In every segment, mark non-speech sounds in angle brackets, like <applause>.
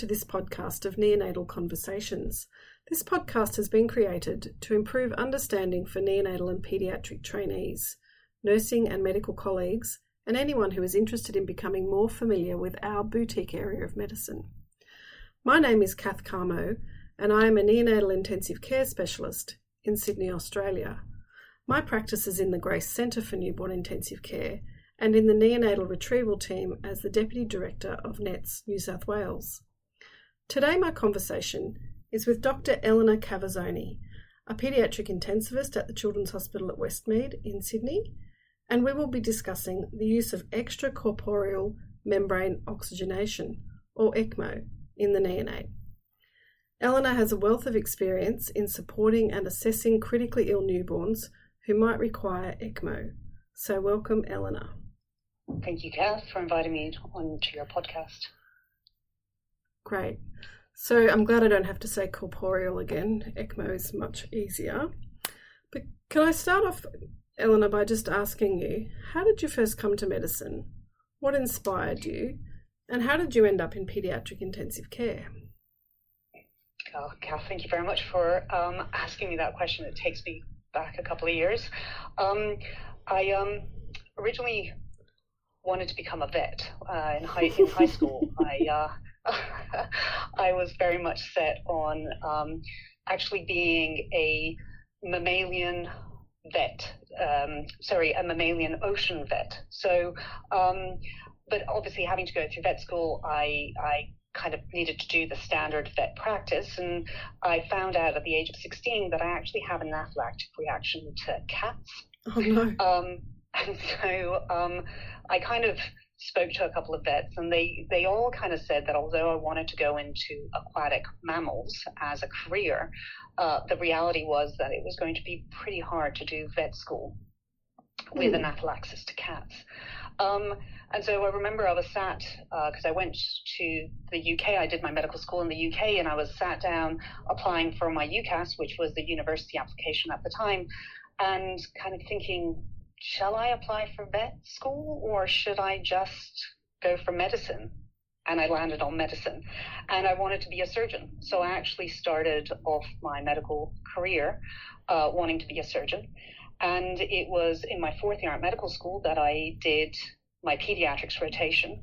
To this podcast of Neonatal Conversations. This podcast has been created to improve understanding for neonatal and paediatric trainees, nursing and medical colleagues, and anyone who is interested in becoming more familiar with our boutique area of medicine. My name is Kath Carmo, and I am a neonatal intensive care specialist in Sydney, Australia. My practice is in the Grace Centre for Newborn Intensive Care and in the neonatal retrieval team as the Deputy Director of NETS New South Wales. Today, my conversation is with Dr. Eleanor Cavazzoni, a paediatric intensivist at the Children's Hospital at Westmead in Sydney, and we will be discussing the use of extracorporeal membrane oxygenation, or ECMO, in the neonate. Eleanor has a wealth of experience in supporting and assessing critically ill newborns who might require ECMO. So, welcome, Eleanor. Thank you, Kath, for inviting me onto your podcast. Great. So I'm glad I don't have to say corporeal again. ECMO is much easier. But can I start off, Eleanor, by just asking you, how did you first come to medicine? What inspired you? And how did you end up in paediatric intensive care? Oh, Kath, thank you very much for um, asking me that question. It takes me back a couple of years. Um, I um, originally wanted to become a vet uh, in high in high <laughs> school. I uh, <laughs> I was very much set on um, actually being a mammalian vet. Um, sorry, a mammalian ocean vet. So, um, but obviously having to go through vet school, I I kind of needed to do the standard vet practice, and I found out at the age of 16 that I actually have an anaphylactic reaction to cats. Oh no. Um, <laughs> and so um, I kind of spoke to a couple of vets, and they they all kind of said that although I wanted to go into aquatic mammals as a career, uh, the reality was that it was going to be pretty hard to do vet school with mm. anaphylaxis to cats. Um, and so I remember I was sat because uh, I went to the UK. I did my medical school in the UK, and I was sat down applying for my UCAS, which was the university application at the time, and kind of thinking, shall I apply for vet school or should I just go for medicine? And I landed on medicine. And I wanted to be a surgeon. So I actually started off my medical career uh, wanting to be a surgeon. And it was in my fourth year at medical school that I did my pediatrics rotation.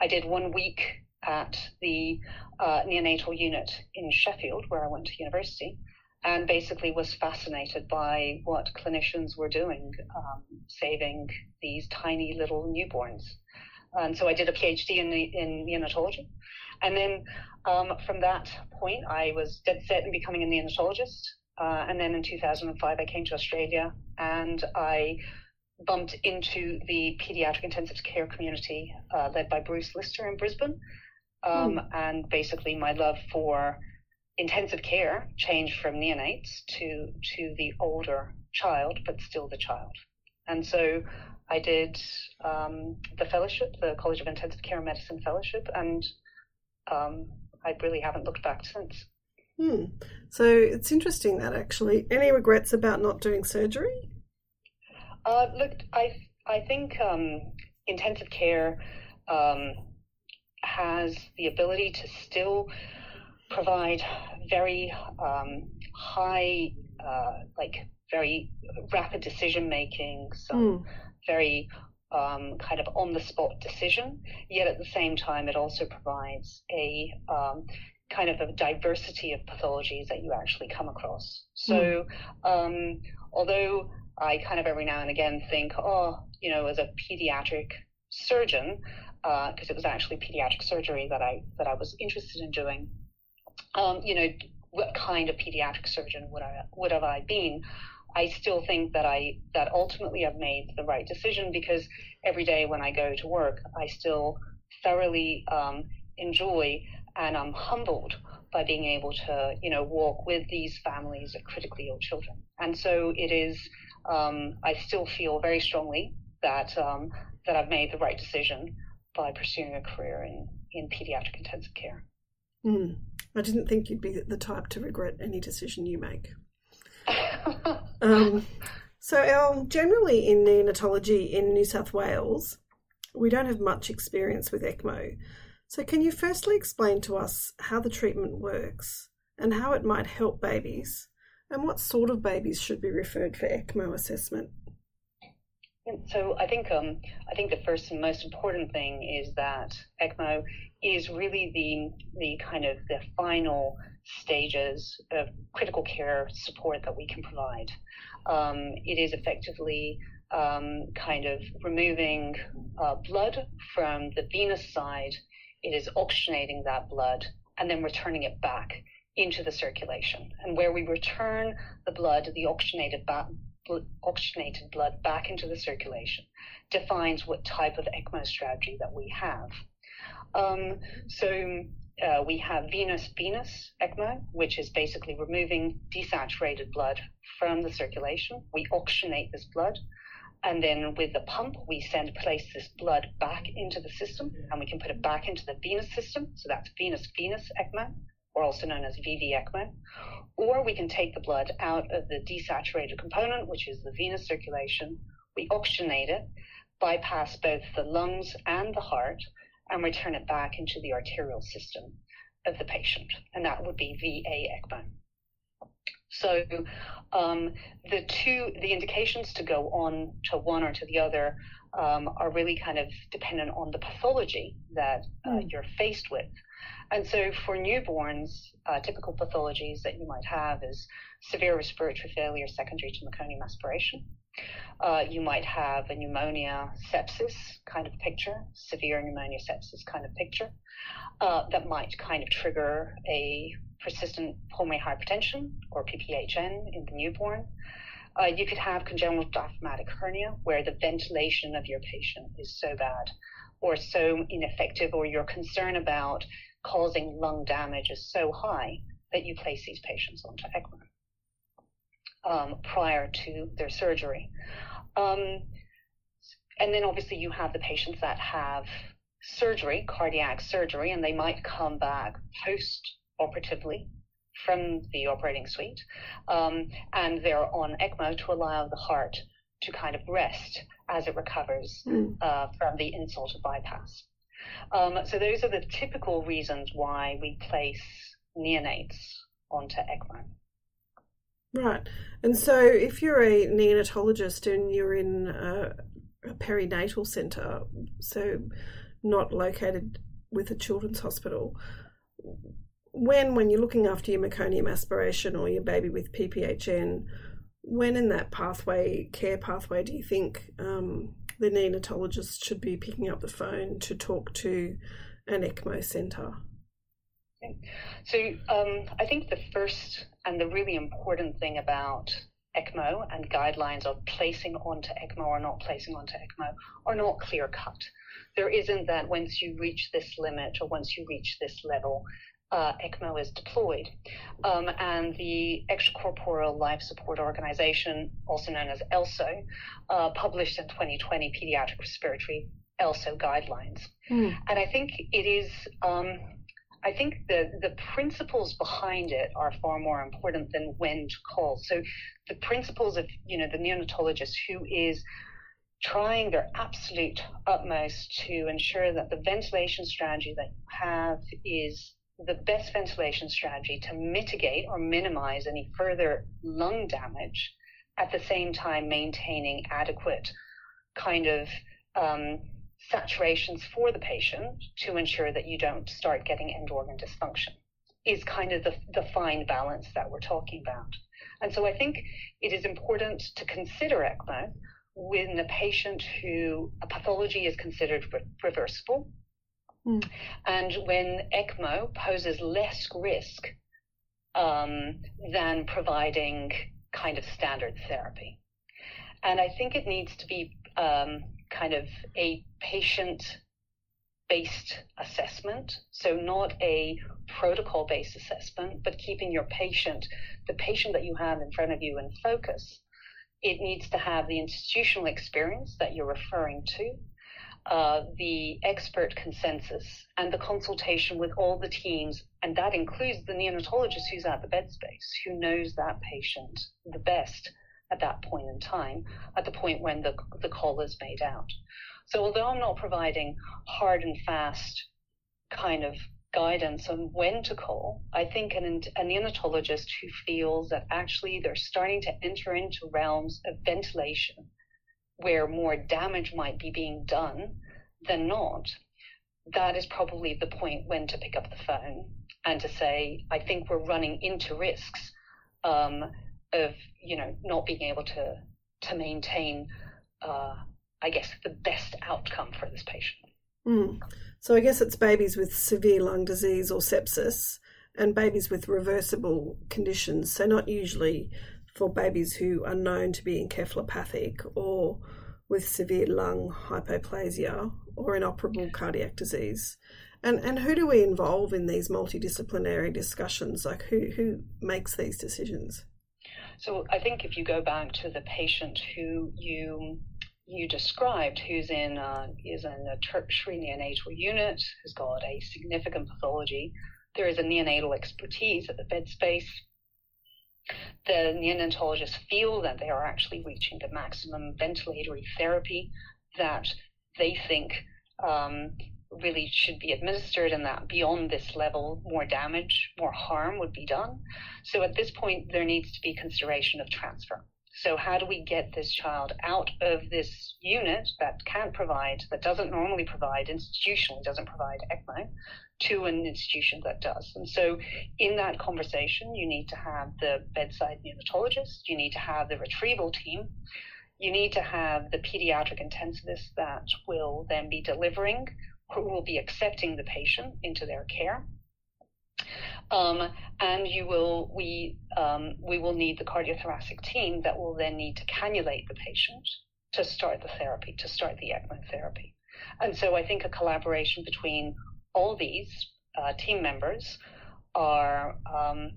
I did one week at the uh, neonatal unit in Sheffield, where I went to university and basically was fascinated by what clinicians were doing, um, saving these tiny little newborns. And so I did a PhD in, in neonatology. And then um, from that point, I was dead set in becoming a neonatologist. Uh, and then in 2005, I came to Australia and I bumped into the pediatric intensive care community uh, led by Bruce Lister in Brisbane. Um, mm. And basically, my love for intensive care changed from neonates to to the older child, but still the child. And so I did um, the fellowship, the College of Intensive Care and Medicine fellowship, and um, I really haven't looked back since. Hmm. So it's interesting that actually. Any regrets about not doing surgery? Uh, look, I I think um, intensive care um, has the ability to still provide very um, high, uh, like very rapid decision making, some mm. very um, kind of on the spot decision. Yet at the same time, it also provides a um, kind of a diversity of pathologies that you actually come across. So, mm. although I kind of every now and again think, oh, you know, as a pediatric surgeon, because uh, it was actually pediatric surgery that I that I was interested in doing um, you know, what kind of pediatric surgeon would I would have I been? I still think that I that ultimately I've made the right decision because every day when I go to work, I still thoroughly um, enjoy and I'm humbled by being able to you know walk with these families of critically ill children. And so it is. Um, I still feel very strongly that um, that I've made the right decision by pursuing a career in in pediatric intensive care. Mm. I didn't think you'd be the type to regret any decision you make. <laughs> um, so, generally in neonatology in New South Wales, we don't have much experience with ECMO. So, can you firstly explain to us how the treatment works and how it might help babies, and what sort of babies should be referred for ECMO assessment? So I think um, I think the first and most important thing is that ECMO is really the the kind of the final stages of critical care support that we can provide. Um, it is effectively um, kind of removing uh, blood from the venous side. It is oxygenating that blood and then returning it back into the circulation. And where we return the blood, the oxygenated, oxygenated blood back into the circulation, defines what type of ECMO strategy that we have. Um, so uh, we have venous venous ECMO, which is basically removing desaturated blood from the circulation. We oxygenate this blood, and then with the pump, we send place this blood back into the system, and we can put it back into the venous system. So that's venous venous ECMO, or also known as VV ECMO. Or we can take the blood out of the desaturated component, which is the venous circulation. We oxygenate it, bypass both the lungs and the heart and return it back into the arterial system of the patient, and that would be VA ECMO. So um, the two, the indications to go on to one or to the other um, are really kind of dependent on the pathology that uh, mm. you're faced with. And so for newborns, uh, typical pathologies that you might have is severe respiratory failure secondary to meconium aspiration. Uh, you might have a pneumonia sepsis kind of picture, severe pneumonia sepsis kind of picture, uh, that might kind of trigger a persistent pulmonary hypertension or PPHN in the newborn. Uh, you could have congenital diaphragmatic hernia where the ventilation of your patient is so bad or so ineffective or your concern about causing lung damage is so high that you place these patients onto ECMO um, prior to their surgery. Um, and then obviously you have the patients that have surgery, cardiac surgery, and they might come back post operatively from the operating suite, um, and they're on ECMO to allow the heart to kind of rest as it recovers mm. uh, from the insult of bypass. Um, so those are the typical reasons why we place neonates onto ECMO. Right. And so if you're a neonatologist and you're in a, a perinatal centre, so not located with a children's hospital, when when you're looking after your meconium aspiration or your baby with PPHN, when in that pathway, care pathway, do you think um, the neonatologist should be picking up the phone to talk to an ECMO centre? So um, I think the first and the really important thing about ECMO and guidelines of placing onto ECMO or not placing onto ECMO are not clear cut. There isn't that once you reach this limit or once you reach this level, uh, ECMO is deployed. Um, and the Extracorporeal Life Support Organization, also known as ELSO, uh, published in 2020 Pediatric Respiratory ELSO guidelines. Mm. And I think it is um, I think the, the principles behind it are far more important than when to call. So the principles of, you know, the neonatologist who is trying their absolute utmost to ensure that the ventilation strategy that you have is the best ventilation strategy to mitigate or minimize any further lung damage at the same time maintaining adequate kind of um, saturations for the patient to ensure that you don't start getting end organ dysfunction is kind of the, the fine balance that we're talking about. And so I think it is important to consider ECMO when a patient who a pathology is considered re- reversible mm. and when ECMO poses less risk um, than providing kind of standard therapy. And I think it needs to be um, kind of a patient based assessment. So, not a protocol based assessment, but keeping your patient, the patient that you have in front of you, in focus. It needs to have the institutional experience that you're referring to, uh, the expert consensus, and the consultation with all the teams. And that includes the neonatologist who's at the bed space, who knows that patient the best at that point in time, at the point when the, the call is made out. So although I'm not providing hard and fast kind of guidance on when to call. I think an, a neonatologist who feels that actually they're starting to enter into realms of ventilation where more damage might be being done than not, that is probably the point when to pick up the phone and to say, I think we're running into risks um, of, you know, not being able to to maintain, uh, I guess, the best outcome for this patient. Mm. So I guess it's babies with severe lung disease or sepsis and babies with reversible conditions. So not usually for babies who are known to be encephalopathic or with severe lung hypoplasia or inoperable cardiac disease. And and who do we involve in these multidisciplinary discussions? Like who who makes these decisions? So I think if you go back to the patient who you you described, who's in uh, is in a tertiary neonatal unit, who's got a significant pathology, there is a neonatal expertise at the bed space. The neonatologists feel that they are actually reaching the maximum ventilatory therapy that they think um, really should be administered and that beyond this level more damage more harm would be done. So at this point there needs to be consideration of transfer. So how do we get this child out of this unit that can't provide that doesn't normally provide institutionally doesn't provide ecmo to an institution that does? And so in that conversation you need to have the bedside neonatologist you need to have the retrieval team you need to have the pediatric intensivist that will then be delivering who will be accepting the patient into their care. Um, and you will we um, we will need the cardiothoracic team that will then need to cannulate the patient to start the therapy, to start the ECMO therapy. And so I think a collaboration between all these uh, team members are um,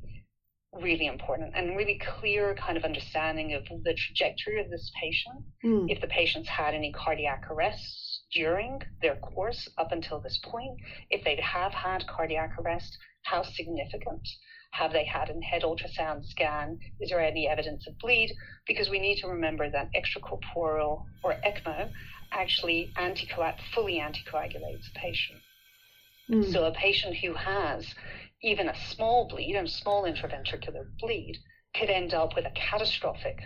really important and really clear kind of understanding of the trajectory of this patient. Mm. If the patient's had any cardiac arrests, during their course up until this point, if they have had cardiac arrest, how significant? Have they had a head ultrasound scan? Is there any evidence of bleed? Because we need to remember that extracorporeal or ECMO actually anticoag- fully anticoagulates a patient. Mm. So a patient who has even a small bleed, a small intraventricular bleed, could end up with a catastrophic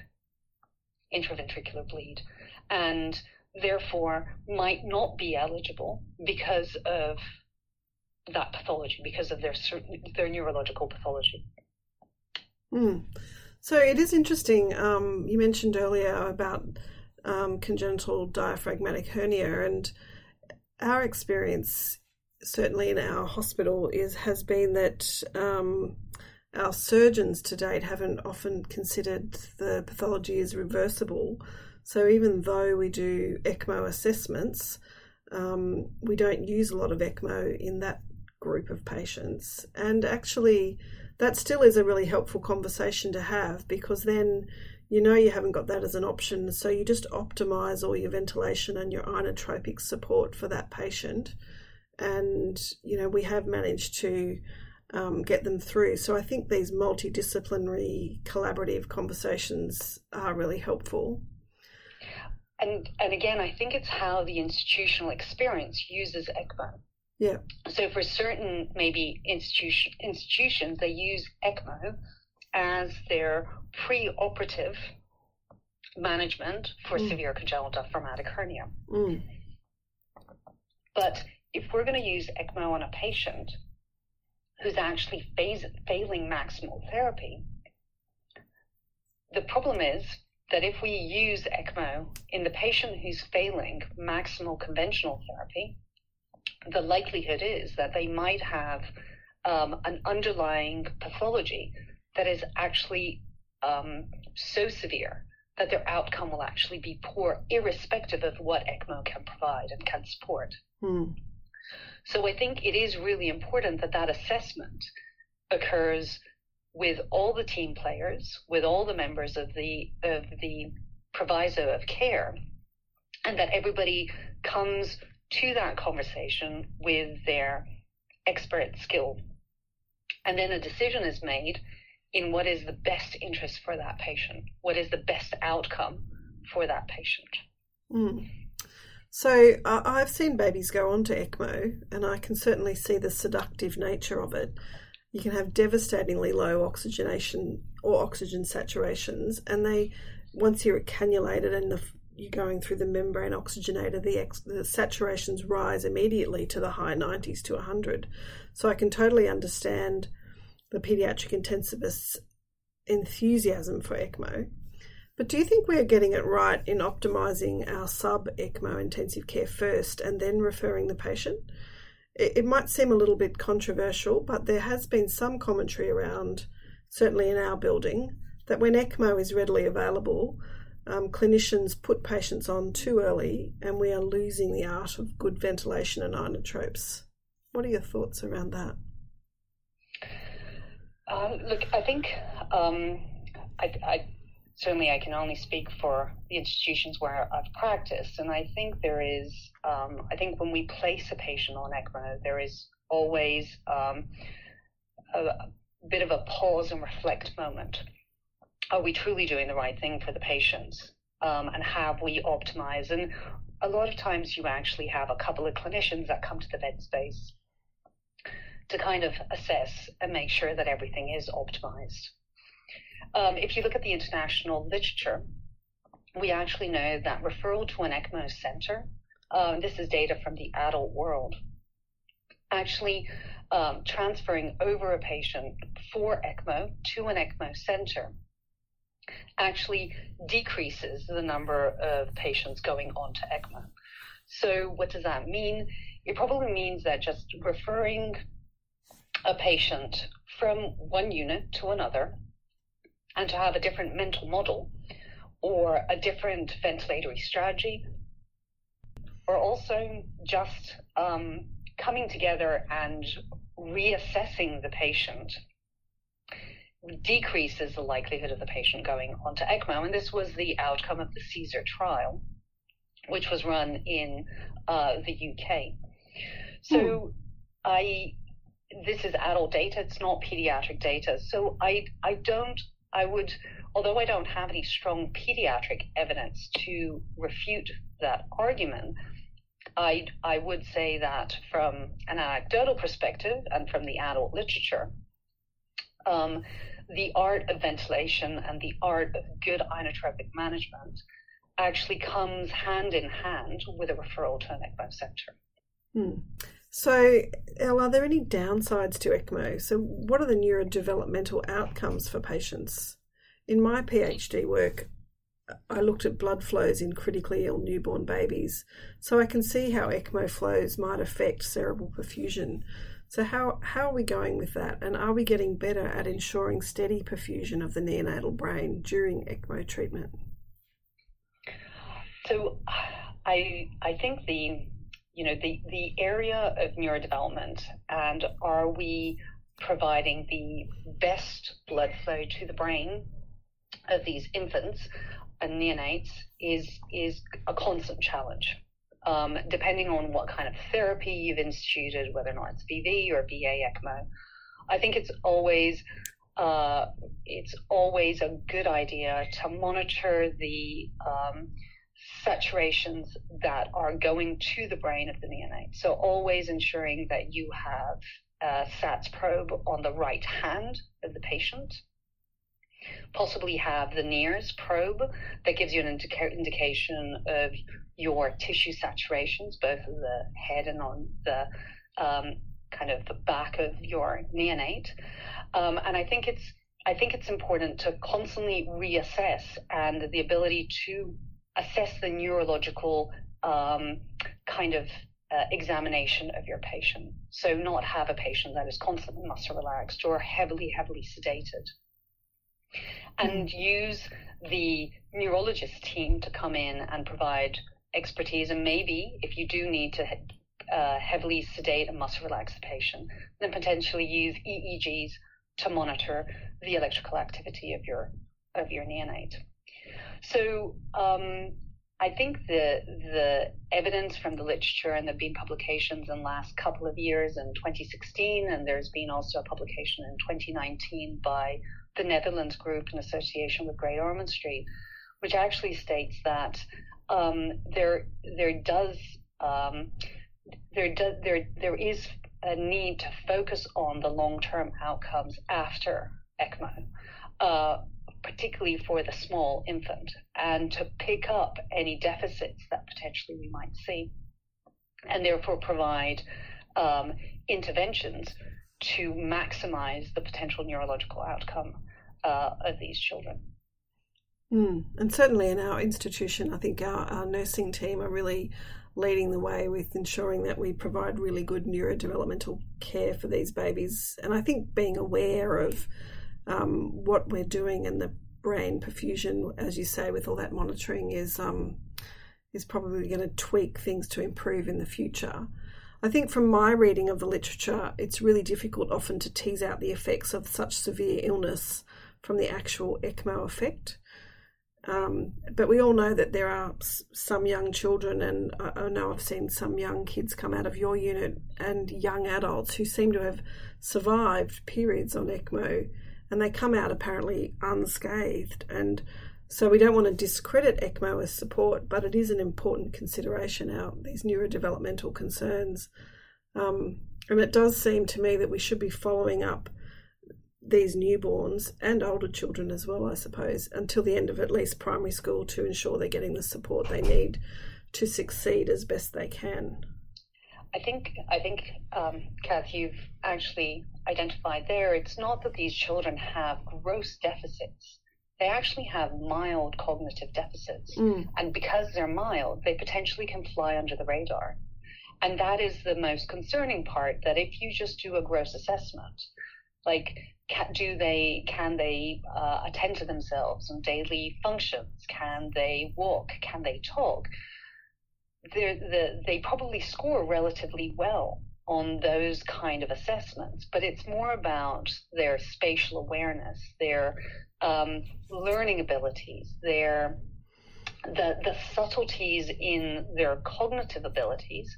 intraventricular bleed. And therefore might not be eligible because of that pathology, because of their their neurological pathology. Mm. So it is interesting. Um, you mentioned earlier about um, congenital diaphragmatic hernia, and our experience, certainly in our hospital, is has been that um, our surgeons to date haven't often considered the pathology as reversible. So even though we do ECMO assessments, um, we don't use a lot of ECMO in that group of patients. And actually, that still is a really helpful conversation to have because then you know you haven't got that as an option. So you just optimize all your ventilation and your inotropic support for that patient. And, you know, we have managed to um, get them through. So I think these multidisciplinary collaborative conversations are really helpful and and again, I think it's how the institutional experience uses ECMO. Yeah. So for certain maybe institution institutions, they use ECMO as their pre-operative management for mm. severe congenital diaphragmatic hernia. Mm. But if we're going to use ECMO on a patient who's actually phase, failing maximal therapy, the problem is that if we use ECMO in the patient who's failing maximal conventional therapy, the likelihood is that they might have um, an underlying pathology that is actually um, so severe that their outcome will actually be poor, irrespective of what ECMO can provide and can support. Hmm. So I think it is really important that that assessment occurs with all the team players, with all the members of the of the proviso of care, and that everybody comes to that conversation with their expert skill. And then a decision is made in what is the best interest for that patient, what is the best outcome for that patient. Mm. So uh, I've seen babies go on to ECMO, and I can certainly see the seductive nature of it. You can have devastatingly low oxygenation or oxygen saturations, and they once you're cannulated and the, you're going through the membrane oxygenator, the, ex, the saturations rise immediately to the high 90s to 100. So I can totally understand the paediatric intensivist's enthusiasm for ECMO. But do you think we're getting it right in optimising our sub ECMO intensive care first and then referring the patient? It, it might seem a little bit controversial, but there has been some commentary around, certainly in our building, that when ECMO is readily available, um, clinicians put patients on too early and we are losing the art of good ventilation and inotropes. What are your thoughts around that? Uh, look, I think um, I, I, certainly I can only speak for the institutions where I've practiced, and I think there is. Um, I think when we place a patient on ECMO, there is always um, a, a bit of a pause and reflect moment are we truly doing the right thing for the patients? Um, and have we optimized? And a lot of times you actually have a couple of clinicians that come to the bed space to kind of assess and make sure that everything is optimized. Um, if you look at the international literature, we actually know that referral to an ECMO center, um, this is data from the adult world, actually um, transferring over a patient for ECMO to an ECMO center actually decreases the number of patients going on to ECMO. So, what does that mean? It probably means that just referring a patient from one unit to another and to have a different mental model or a different ventilatory strategy, or also just um, coming together and reassessing the patient decreases the likelihood of the patient going onto ECMO. And this was the outcome of the CESAR trial, which was run in uh, the UK. So hmm. I this is adult data, it's not pediatric data. So I I don't I would although I don't have any strong pediatric evidence to refute that argument, I I would say that from an anecdotal perspective and from the adult literature, um, the art of ventilation and the art of good inotropic management actually comes hand in hand with a referral to an ECMO centre. Hmm. So, are there any downsides to ECMO? So, what are the neurodevelopmental outcomes for patients? In my PhD work, I looked at blood flows in critically ill newborn babies, so I can see how ECMO flows might affect cerebral perfusion. So how how are we going with that? And are we getting better at ensuring steady perfusion of the neonatal brain during ECMO treatment? So I I think the you know the the area of neurodevelopment and are we providing the best blood flow to the brain of these infants and neonates is is a constant challenge um, depending on what kind of therapy you've instituted, whether or not it's VV or VA ECMO. I think it's always uh, it's always a good idea to monitor the um, saturations that are going to the brain of the neonate. So always ensuring that you have a SATS probe on the right hand of the patient possibly have the NIRS probe that gives you an indica- indication of your tissue saturations, both on the head and on the um, kind of the back of your neonate. Um, and I think it's I think it's important to constantly reassess and the ability to assess the neurological um, kind of uh, examination of your patient. So not have a patient that is constantly muscle relaxed or heavily, heavily sedated and use the neurologist team to come in and provide expertise. And maybe if you do need to uh, heavily sedate and muscle relax the patient, then potentially use EEGs to monitor the electrical activity of your of your neonate. So um, I think the the evidence from the literature and there've been publications in the last couple of years in 2016, and there's been also a publication in 2019 by the Netherlands group in association with Great Ormond Street, which actually states that um, there there does um, there does there there is a need to focus on the long term outcomes after ECMO. Uh, particularly for the small infant, and to pick up any deficits that potentially we might see, and therefore provide um, interventions to maximize the potential neurological outcome uh, of these children. Mm. And certainly in our institution, I think our, our nursing team are really leading the way with ensuring that we provide really good neurodevelopmental care for these babies. And I think being aware of um, what we're doing and the brain perfusion, as you say, with all that monitoring, is um, is probably going to tweak things to improve in the future. I think from my reading of the literature, it's really difficult often to tease out the effects of such severe illness from the actual ECMO effect. Um, but we all know that there are some young children, and I know I've seen some young kids come out of your unit and young adults who seem to have survived periods on ECMO and they come out apparently unscathed. And so we don't want to discredit ECMO as support, but it is an important consideration out these neurodevelopmental concerns. Um, and it does seem to me that we should be following up these newborns and older children as well, I suppose, until the end of at least primary school to ensure they're getting the support they need to succeed as best they can. I think I think um, Kath, you've actually identified there. It's not that these children have gross deficits; they actually have mild cognitive deficits, mm. and because they're mild, they potentially can fly under the radar. And that is the most concerning part. That if you just do a gross assessment, like do they can they uh, attend to themselves and daily functions? Can they walk? Can they talk? The, they probably score relatively well on those kind of assessments, but it's more about their spatial awareness, their um, learning abilities, their the the subtleties in their cognitive abilities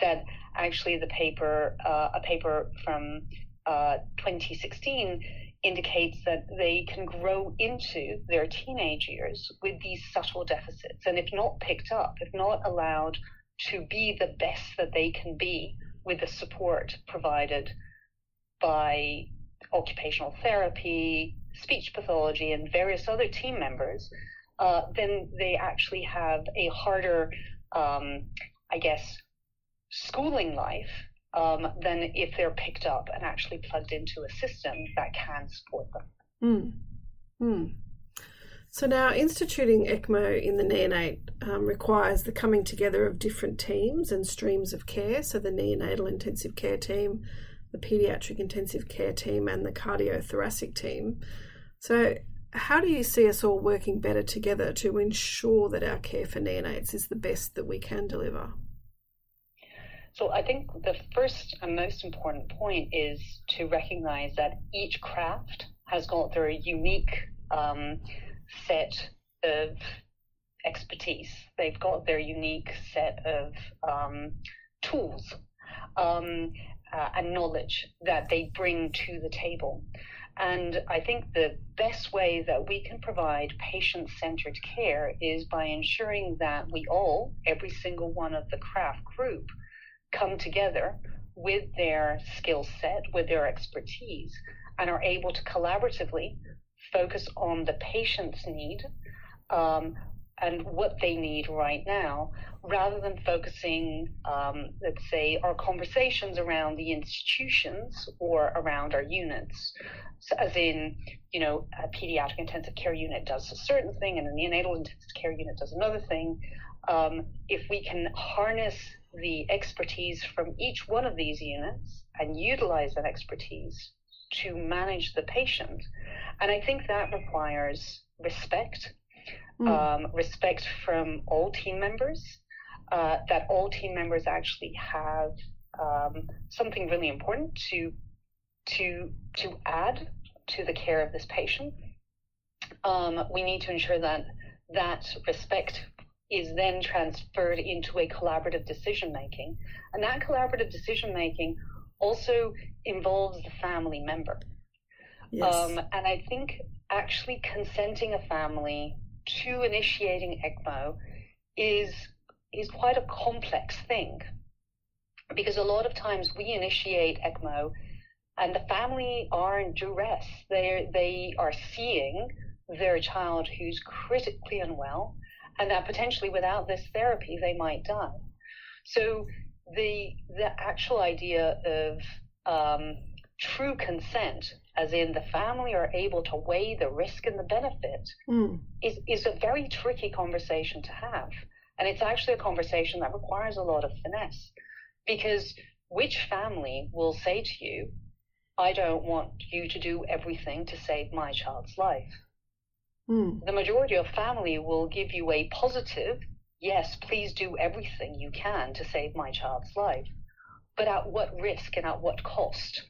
that actually the paper uh, a paper from uh, 2016 indicates that they can grow into their teenage years with these subtle deficits. And if not picked up, if not allowed to be the best that they can be with the support provided by occupational therapy, speech pathology, and various other team members, uh, then they actually have a harder, um, I guess, schooling life um, than if they're picked up and actually plugged into a system that can support them. Mm. Mm. So now instituting ECMO in the neonate um, requires the coming together of different teams and streams of care. So the neonatal intensive care team, the paediatric intensive care team, and the cardiothoracic team. So how do you see us all working better together to ensure that our care for neonates is the best that we can deliver? So I think the first and most important point is to recognize that each craft has got their unique um, set of expertise. They've got their unique set of um, tools um, uh, and knowledge that they bring to the table. And I think the best way that we can provide patient centered care is by ensuring that we all, every single one of the craft group, come together with their skill set, with their expertise, and are able to collaboratively focus on the patient's need um, and what they need right now, rather than focusing, um, let's say, our conversations around the institutions or around our units. So as in, you know, a pediatric intensive care unit does a certain thing and a neonatal intensive care unit does another thing. Um, if we can harness the expertise from each one of these units and utilize that expertise to manage the patient. And I think that requires respect, mm. um, respect from all team members, uh, that all team members actually have um, something really important to to to add to the care of this patient. Um, we need to ensure that that respect is then transferred into a collaborative decision making. And that collaborative decision making also involves the family member. Yes. Um, and I think actually consenting a family to initiating ECMO is is quite a complex thing because a lot of times we initiate ECMO and the family are in duress. They they are seeing their child who's critically unwell, and that potentially without this therapy they might die. So the the actual idea of um, true consent, as in the family are able to weigh the risk and the benefit, mm. is is a very tricky conversation to have, and it's actually a conversation that requires a lot of finesse, because which family will say to you, I don't want you to do everything to save my child's life. Mm. The majority of family will give you a positive, yes, please do everything you can to save my child's life, but at what risk and at what cost?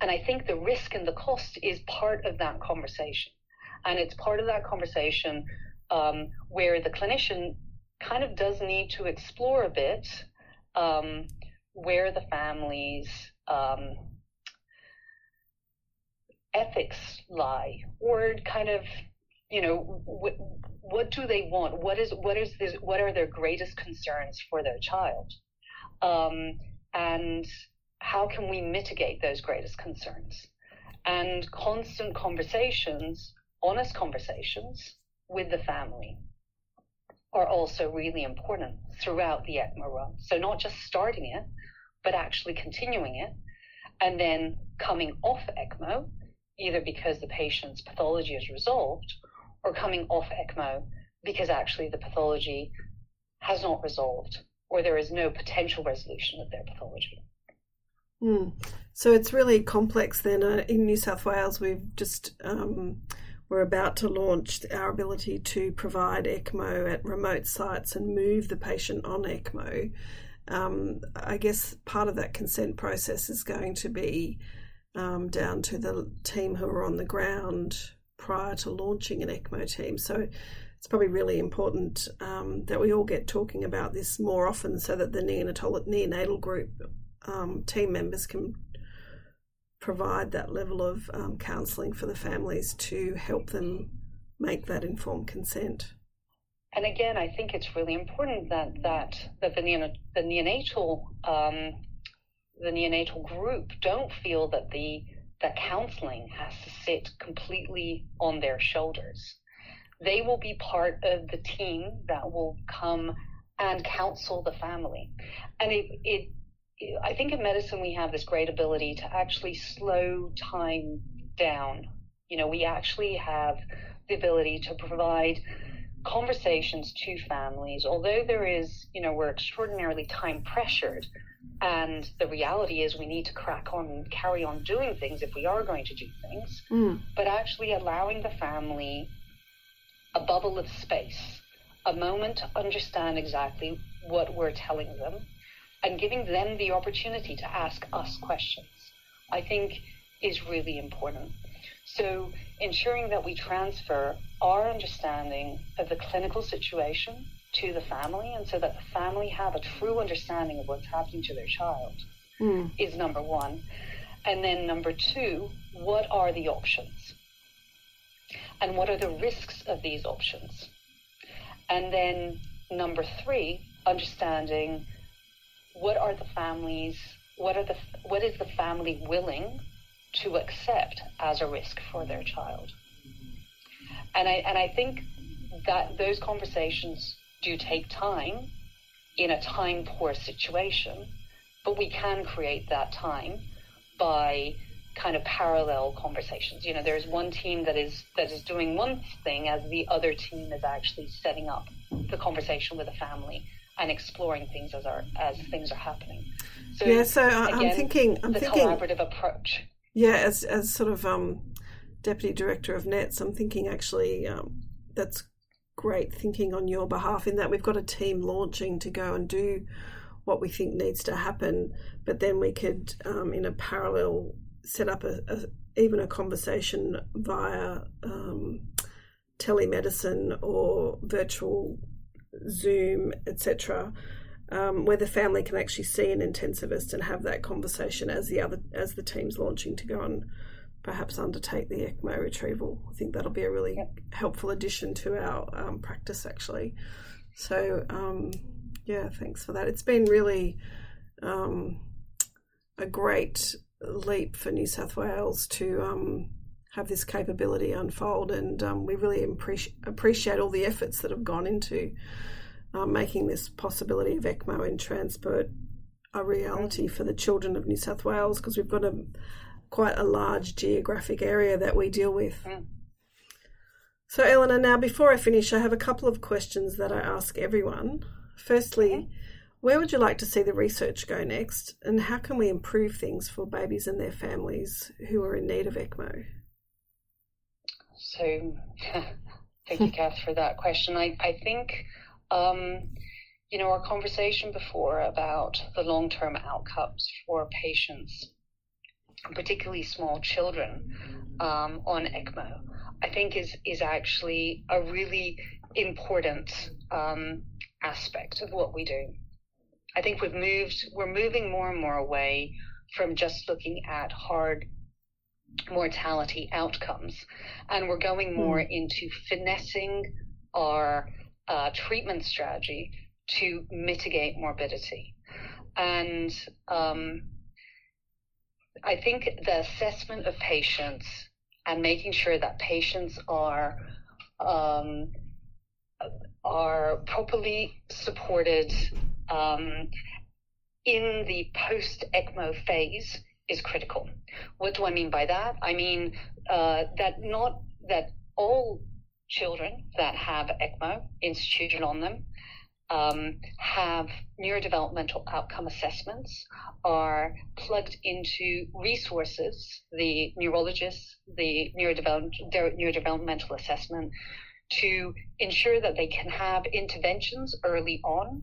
And I think the risk and the cost is part of that conversation. And it's part of that conversation um, where the clinician kind of does need to explore a bit um, where the families um, ethics lie? Or kind of you know what, what do they want? What is what is this what are their greatest concerns for their child? Um, and how can we mitigate those greatest concerns? And constant conversations honest conversations with the family are also really important throughout the ECMO run. So not just starting it, but actually continuing it, and then coming off ECMO either because the patient's pathology is resolved or coming off ECMO because actually the pathology has not resolved or there is no potential resolution of their pathology. Mm. So it's really complex then. Uh, in New South Wales, we've just, um, we're about to launch our ability to provide ECMO at remote sites and move the patient on ECMO. Um, I guess part of that consent process is going to be um, down to the team who are on the ground prior to launching an ECMO team. So it's probably really important um, that we all get talking about this more often so that the neonatal, neonatal group um, team members can provide that level of um, counselling for the families to help them make that informed consent. And again, I think it's really important that that that the, neon, the neonatal um, the neonatal group don't feel that the that counseling has to sit completely on their shoulders. They will be part of the team that will come and counsel the family. And it, it, I think in medicine we have this great ability to actually slow time down. You know, we actually have the ability to provide conversations to families, although there is, you know, we're extraordinarily time pressured and the reality is, we need to crack on and carry on doing things if we are going to do things, mm. but actually allowing the family a bubble of space, a moment to understand exactly what we're telling them, and giving them the opportunity to ask us questions, I think is really important. So, ensuring that we transfer our understanding of the clinical situation to the family and so that the family have a true understanding of what's happening to their child mm. is number one. And then number two, what are the options? And what are the risks of these options? And then number three, understanding what are the families, what are the what is the family willing to accept as a risk for their child? And I and I think that those conversations do take time in a time poor situation, but we can create that time by kind of parallel conversations. You know, there's one team that is that is doing one thing as the other team is actually setting up the conversation with the family and exploring things as are as things are happening. So yeah, so again, I'm thinking I'm the thinking collaborative approach. Yeah, as as sort of um, deputy director of NETS, I'm thinking actually um, that's great thinking on your behalf in that we've got a team launching to go and do what we think needs to happen, but then we could, um, in a parallel, set up a, a, even a conversation via um, telemedicine or virtual Zoom, etc., um, where the family can actually see an intensivist and have that conversation as the other as the team's launching to go and perhaps undertake the ECMO retrieval. I think that'll be a really yep. helpful addition to our um, practice, actually. So, um, yeah, thanks for that. It's been really um, a great leap for New South Wales to um, have this capability unfold, and um, we really appreci- appreciate all the efforts that have gone into uh, making this possibility of ECMO in transport a reality for the children of New South Wales because we've got a quite a large geographic area that we deal with. Mm. So, Eleanor, now before I finish, I have a couple of questions that I ask everyone. Firstly, okay. where would you like to see the research go next, and how can we improve things for babies and their families who are in need of ECMO? So, <laughs> thank you, Kath, for that question. I, I think, um, you know, our conversation before about the long term outcomes for patients, particularly small children, um, on ECMO I think is is actually a really important um, aspect of what we do. I think we've moved we're moving more and more away from just looking at hard mortality outcomes, and we're going more mm. into finessing our uh, treatment strategy to mitigate morbidity. And um, I think the assessment of patients and making sure that patients are um, are properly supported um, in the post ECMO phase is critical. What do I mean by that? I mean uh, that not that all children that have ECMO instituted on them um, have neurodevelopmental outcome assessments, are plugged into resources, the neurologists, the neurodevelop- neurodevelopmental assessment, to ensure that they can have interventions early on.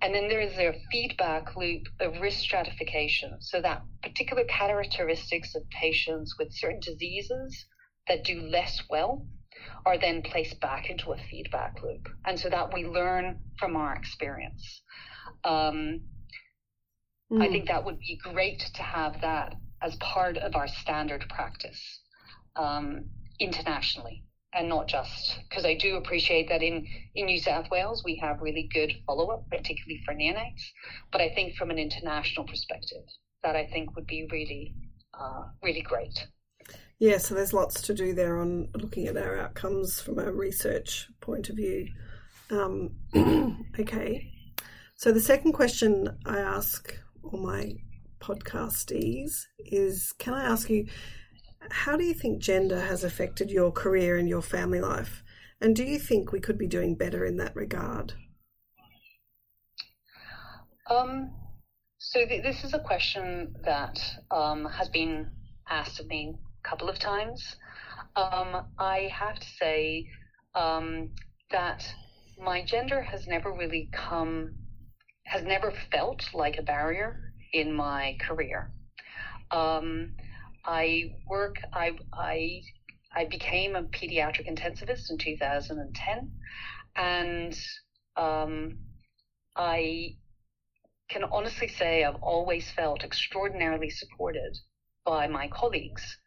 And then there is a feedback loop of risk stratification so that particular characteristics of patients with certain diseases that do less well are then placed back into a feedback loop. And so that we learn from our experience. Um, mm. I think that would be great to have that as part of our standard practice um, internationally and not just because I do appreciate that in, in New South Wales we have really good follow up, particularly for neonates. But I think from an international perspective, that I think would be really, uh, really great. Yeah, so there's lots to do there on looking at our outcomes from a research point of view. Um, <clears throat> okay, so the second question I ask all my podcastees is can I ask you, how do you think gender has affected your career and your family life? And do you think we could be doing better in that regard? Um, so th- this is a question that um, has been asked of me couple of times. Um, I have to say um, that my gender has never really come, has never felt like a barrier in my career. Um, I work, I, I, I became a pediatric intensivist in 2010, and um, I can honestly say I've always felt extraordinarily supported by my colleagues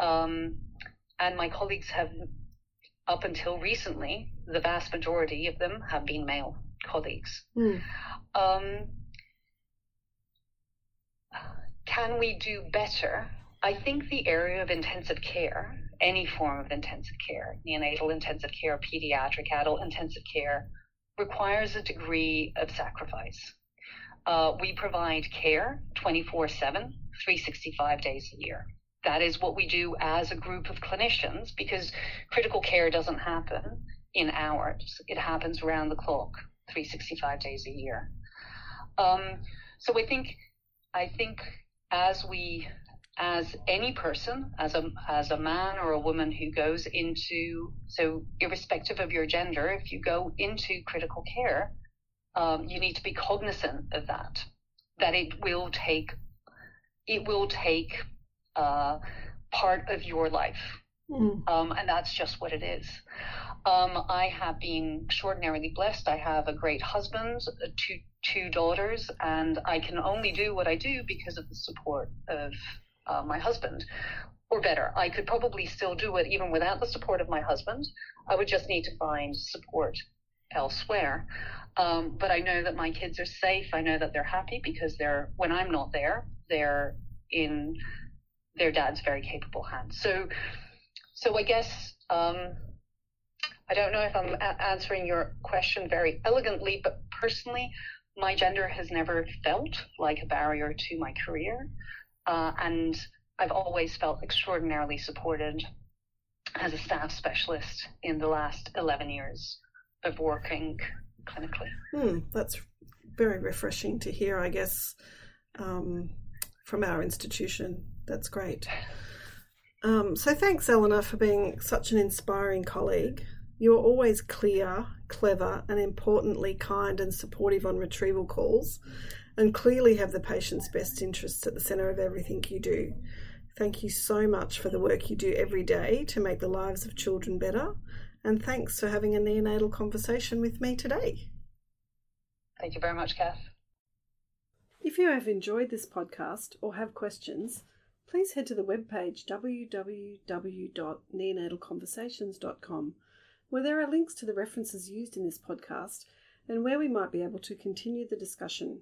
um, and my colleagues have, up until recently, the vast majority of them have been male colleagues. Mm. Um, can we do better? I think the area of intensive care, any form of intensive care, neonatal intensive care, pediatric adult intensive care, requires a degree of sacrifice. Uh, we provide care 24 7, 365 days a year that is what we do as a group of clinicians because critical care doesn't happen in hours. It happens around the clock, 365 days a year. Um, so I think, I think as we, as any person, as a, as a man or a woman who goes into, so irrespective of your gender, if you go into critical care, um, you need to be cognizant of that, that it will take, it will take uh, part of your life. Mm. Um, and that's just what it is. Um, I have been extraordinarily blessed. I have a great husband, uh, two two daughters, and I can only do what I do because of the support of uh, my husband. Or better, I could probably still do it even without the support of my husband. I would just need to find support elsewhere. Um, but I know that my kids are safe. I know that they're happy because they're when I'm not there, they're in their dad's very capable hands. So, so I guess um, I don't know if I'm a- answering your question very elegantly, but personally, my gender has never felt like a barrier to my career, uh, and I've always felt extraordinarily supported as a staff specialist in the last 11 years of working clinically. Hmm, that's very refreshing to hear, I guess, um, from our institution. That's great. Um, so thanks, Eleanor, for being such an inspiring colleague. You're always clear, clever, and importantly kind and supportive on retrieval calls, and clearly have the patient's best interests at the centre of everything you do. Thank you so much for the work you do every day to make the lives of children better, and thanks for having a neonatal conversation with me today. Thank you very much, Kath. If you have enjoyed this podcast or have questions, please head to the webpage www.neonatalconversations.com, where there are links to the references used in this podcast and where we might be able to continue the discussion.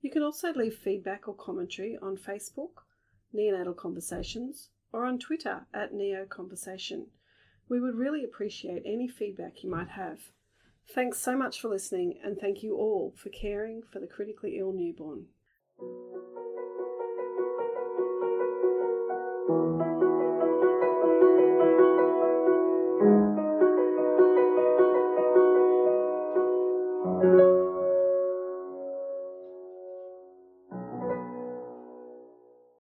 You can also leave feedback or commentary on Facebook, Neonatal Conversations, or on Twitter at Neo Conversation. We would really appreciate any feedback you might have. Thanks so much for listening, and thank you all for caring for the critically ill newborn.